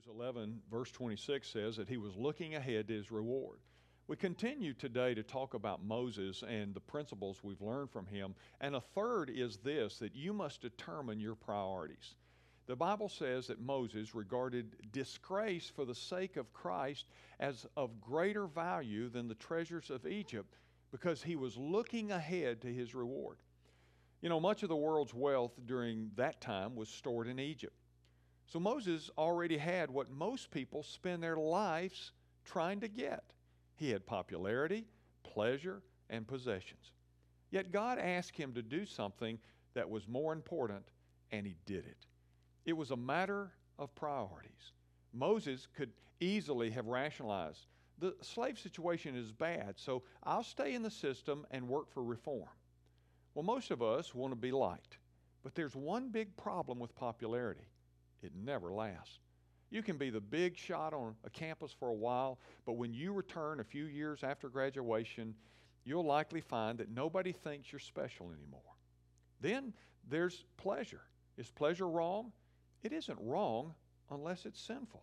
Hebrews 11, verse 26 says that he was looking ahead to his reward. We continue today to talk about Moses and the principles we've learned from him. And a third is this that you must determine your priorities. The Bible says that Moses regarded disgrace for the sake of Christ as of greater value than the treasures of Egypt because he was looking ahead to his reward. You know, much of the world's wealth during that time was stored in Egypt. So Moses already had what most people spend their lives trying to get. He had popularity, pleasure, and possessions. Yet God asked him to do something that was more important, and he did it. It was a matter of priorities. Moses could easily have rationalized the slave situation is bad, so I'll stay in the system and work for reform. Well, most of us want to be liked, but there's one big problem with popularity it never lasts. You can be the big shot on a campus for a while, but when you return a few years after graduation, you'll likely find that nobody thinks you're special anymore. Then there's pleasure. Is pleasure wrong? It isn't wrong unless it's sinful.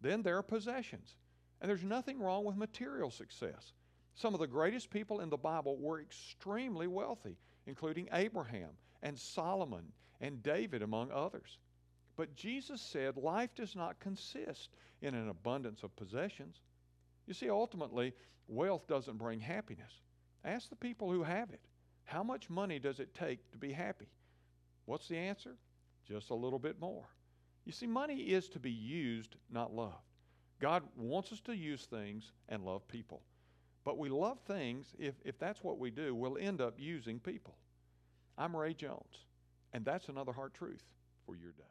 Then there are possessions. And there's nothing wrong with material success. Some of the greatest people in the Bible were extremely wealthy, including Abraham and Solomon and David, among others. But Jesus said life does not consist in an abundance of possessions. You see, ultimately, wealth doesn't bring happiness. Ask the people who have it how much money does it take to be happy? What's the answer? Just a little bit more. You see, money is to be used, not loved. God wants us to use things and love people. But we love things, if, if that's what we do, we'll end up using people. I'm Ray Jones, and that's another hard truth for your day.